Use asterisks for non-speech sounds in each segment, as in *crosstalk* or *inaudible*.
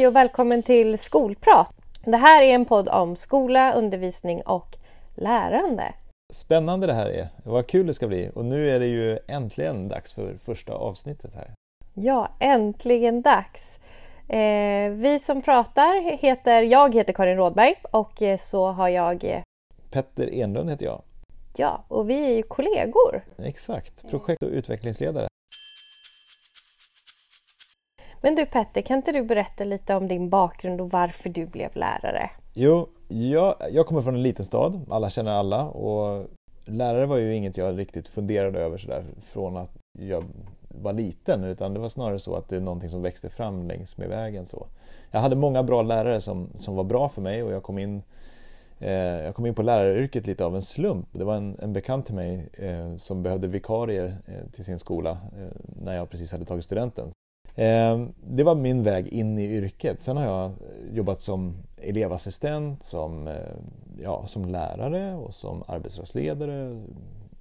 Hej och välkommen till Skolprat! Det här är en podd om skola, undervisning och lärande. Spännande det här är. Vad kul det ska bli. Och nu är det ju äntligen dags för första avsnittet här. Ja, äntligen dags! Eh, vi som pratar heter, jag heter Karin Rådberg och eh, så har jag eh, Petter Enlund heter jag. Ja, och vi är ju kollegor. Exakt, projekt och utvecklingsledare. Men du Petter, kan inte du berätta lite om din bakgrund och varför du blev lärare? Jo, jag, jag kommer från en liten stad, alla känner alla och lärare var ju inget jag riktigt funderade över sådär från att jag var liten utan det var snarare så att det är någonting som växte fram längs med vägen. Så. Jag hade många bra lärare som, som var bra för mig och jag kom in eh, jag kom in på läraryrket lite av en slump. Det var en, en bekant till mig eh, som behövde vikarier eh, till sin skola eh, när jag precis hade tagit studenten. Eh, det var min väg in i yrket. Sen har jag jobbat som elevassistent, som, eh, ja, som lärare och som arbetslagsledare,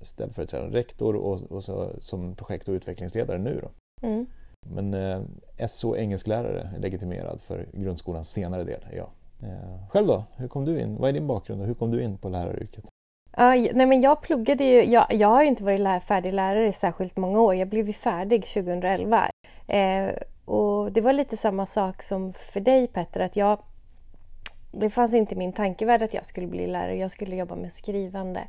ställföreträdande rektor och, och så, som projekt och utvecklingsledare nu. Då. Mm. Men eh, SO engelsklärare är legitimerad för grundskolans senare del är jag. Eh, själv då? Hur kom du in? Vad är din bakgrund och hur kom du in på läraryrket? Uh, nej men jag pluggade ju, jag, jag har ju inte varit lär, färdig lärare i särskilt många år. Jag blev ju färdig 2011. Eh, och det var lite samma sak som för dig Petter, att jag det fanns inte i min tankevärld att jag skulle bli lärare. Jag skulle jobba med skrivande.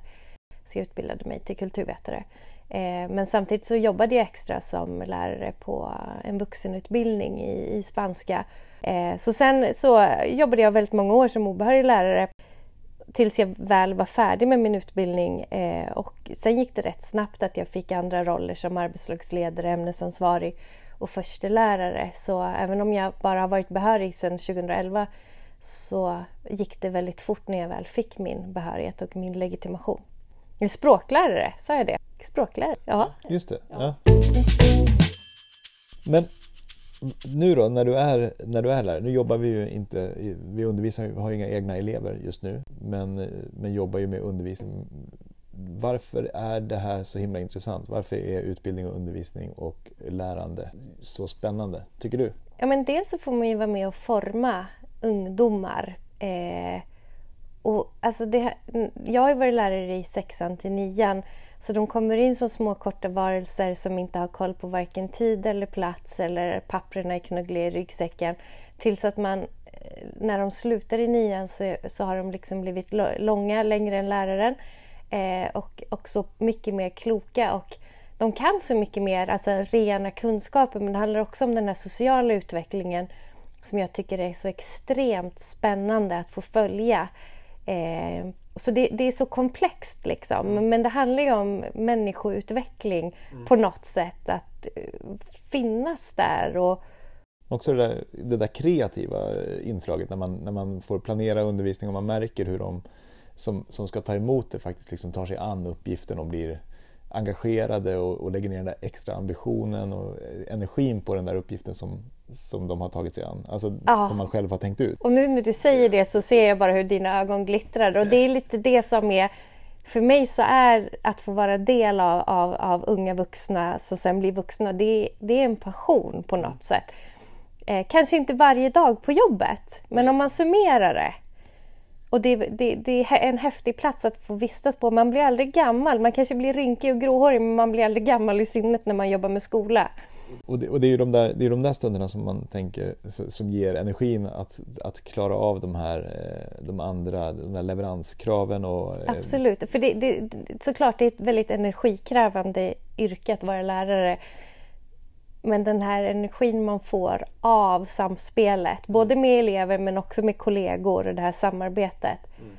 Så jag utbildade mig till kulturvetare. Eh, men samtidigt så jobbade jag extra som lärare på en vuxenutbildning i, i spanska. Eh, så sen så jobbade jag väldigt många år som obehörig lärare tills jag väl var färdig med min utbildning. Eh, och sen gick det rätt snabbt att jag fick andra roller som arbetslagsledare, ämnesansvarig och förstelärare. Så även om jag bara har varit behörig sedan 2011 så gick det väldigt fort när jag väl fick min behörighet och min legitimation. Språklärare, sa jag det? Språklärare, ja. Just det. Ja. Men nu då, när du, är, när du är lärare, nu jobbar vi ju inte, vi undervisar, vi har inga egna elever just nu, men, men jobbar ju med undervisning. Varför är det här så himla intressant? Varför är utbildning och undervisning och lärande så spännande, tycker du? Ja, men dels så får man ju vara med och forma ungdomar. Eh, och alltså det, jag har ju varit lärare i sexan till nian så de kommer in som små korta varelser som inte har koll på varken tid eller plats eller papperna är knuggliga i ryggsäcken. Tills att man, eh, när de slutar i nian så, så har de liksom blivit långa, längre än läraren. Eh, och också mycket mer kloka. Och de kan så mycket mer, alltså rena kunskaper, men det handlar också om den här sociala utvecklingen som jag tycker är så extremt spännande att få följa. Eh, så det, det, är så komplext liksom. Mm. Men det handlar ju om människoutveckling mm. på något sätt. Att uh, finnas där och Också det där, det där kreativa inslaget när man, när man får planera undervisning och man märker hur de som, som ska ta emot det faktiskt liksom tar sig an uppgiften och blir engagerade och, och lägger ner den där extra ambitionen och energin på den där uppgiften som, som de har tagit sig an. Alltså ja. som man själv har tänkt ut. Och nu när du säger det så ser jag bara hur dina ögon glittrar och det är lite det som är för mig så är att få vara del av, av, av unga vuxna som sen blir vuxna, det, det är en passion på något sätt. Eh, kanske inte varje dag på jobbet, men om man summerar det och det, det, det, är en häftig plats att få vistas på. Man blir aldrig gammal. Man kanske blir rynkig och gråhårig men man blir aldrig gammal i sinnet när man jobbar med skola. Och det, och det är ju de där, det är de där stunderna som man tänker som ger energin att, att klara av de här eh, de andra de där leveranskraven. Och, eh, Absolut, för det, det, såklart det är ett väldigt energikrävande yrke att vara lärare. Men den här energin man får av samspelet, mm. både med elever men också med kollegor och det här samarbetet. Mm.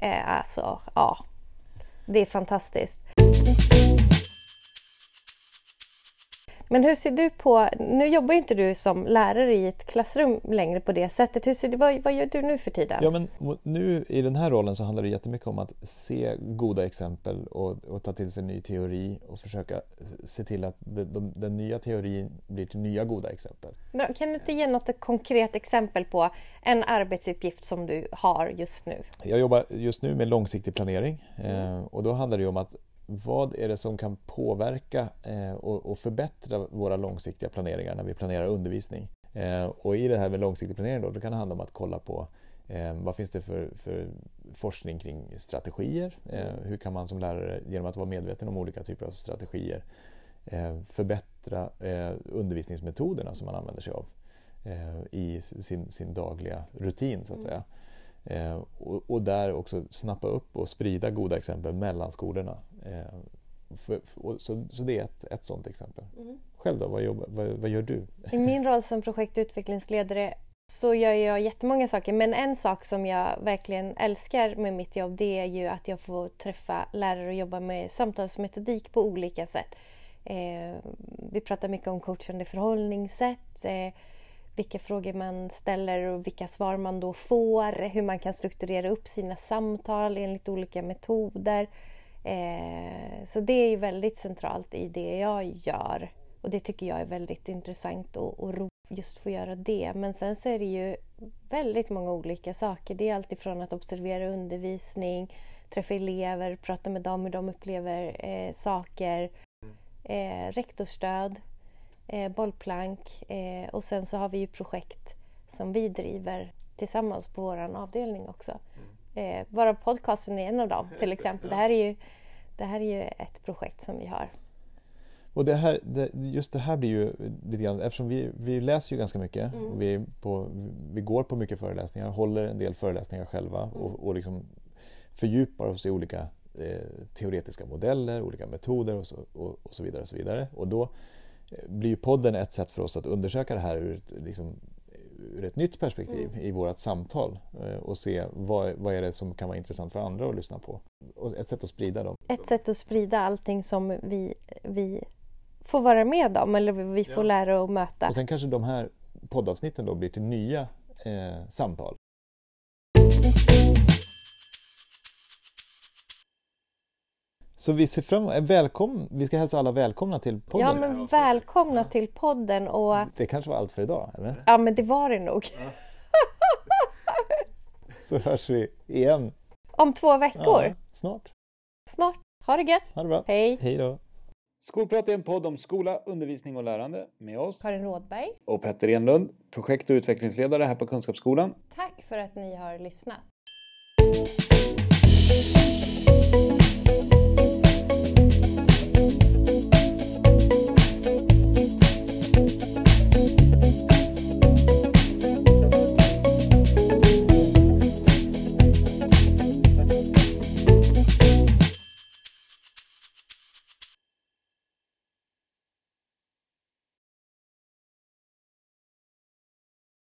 är alltså, ja, det är fantastiskt. Men hur ser du på, nu jobbar inte du som lärare i ett klassrum längre på det sättet. Hur ser du, vad, vad gör du nu för tiden? Ja, men nu i den här rollen så handlar det jättemycket om att se goda exempel och, och ta till sig ny teori och försöka se till att de, de, den nya teorin blir till nya goda exempel. Kan du inte ge något konkret exempel på en arbetsuppgift som du har just nu? Jag jobbar just nu med långsiktig planering mm. och då handlar det om att vad är det som kan påverka eh, och, förbättra våra långsiktiga planeringar när vi planerar undervisning? Eh, och i det här med långsiktig planering då, då kan det handla om att kolla på eh, vad finns det för, för forskning kring strategier? Mm. hur kan man som lärare genom att vara medveten om olika typer av strategier förbättra undervisningsmetoderna som man använder sig av i sin, sin dagliga rutin så att Mm. säga. Eh, och, där också snappa upp och sprida goda exempel mellan skolorna. Eh, för, för, så, så det är ett, ett sådant exempel. Mm. Själv då, vad, jobbar, vad, vad gör du? I min roll som projekt och utvecklingsledare så gör jag jättemånga saker men en sak som jag verkligen älskar med mitt jobb det är ju att jag får träffa lärare och jobba med samtalsmetodik på olika sätt. Eh, vi pratar mycket om coachande förhållningssätt, eh, vilka frågor man ställer och vilka svar man då får, hur man kan strukturera upp sina samtal enligt olika metoder. Eh, så det är ju väldigt centralt i det jag gör. Och det tycker jag är väldigt intressant och, och roligt just få göra det. Men sen så är det ju väldigt många olika saker. Det är alltifrån att observera undervisning, träffa elever, prata med dem hur de upplever eh, saker, eh, rektorstöd, eh, bollplank eh, och sen så har vi ju projekt som vi driver tillsammans på vår avdelning också. Eh, bara podcasten är en av dem till exempel. Det här är ju, det här är ju ett projekt som vi har. Och det här, det, just det här blir ju lite grann, eftersom vi, vi läser ju ganska mycket Mm. vi, på, vi går på mycket föreläsningar, håller en del föreläsningar själva Mm. och, och liksom fördjupar oss i olika eh, teoretiska modeller, olika metoder och så, och, och så vidare. Och så vidare. Och då blir podden ett sätt för oss att undersöka det här ur ett, liksom, ur ett nytt perspektiv Mm. i vårt samtal eh, och se vad, vad är det som kan vara intressant för andra att lyssna på. Och ett sätt att sprida dem. Ett sätt att sprida allting som vi, vi får vara med om eller vi får Ja. lära och möta. Och sen kanske de här poddavsnitten då blir till nya eh, samtal. Så vi ser fram emot, välkom, vi ska hälsa alla välkomna till podden. Ja men välkomna till podden och Det kanske var allt för idag, eller? ja men det var det nog. *laughs* Så hörs vi igen Om två veckor. Ja, snart. Snart. Ha det gött. Ha det bra. Hej. Hej då. Skolprat är en podd om skola, undervisning och lärande med oss Karin Rådberg. och Petter Enlund, projekt och utvecklingsledare här på Kunskapsskolan. Tack för att ni har lyssnat.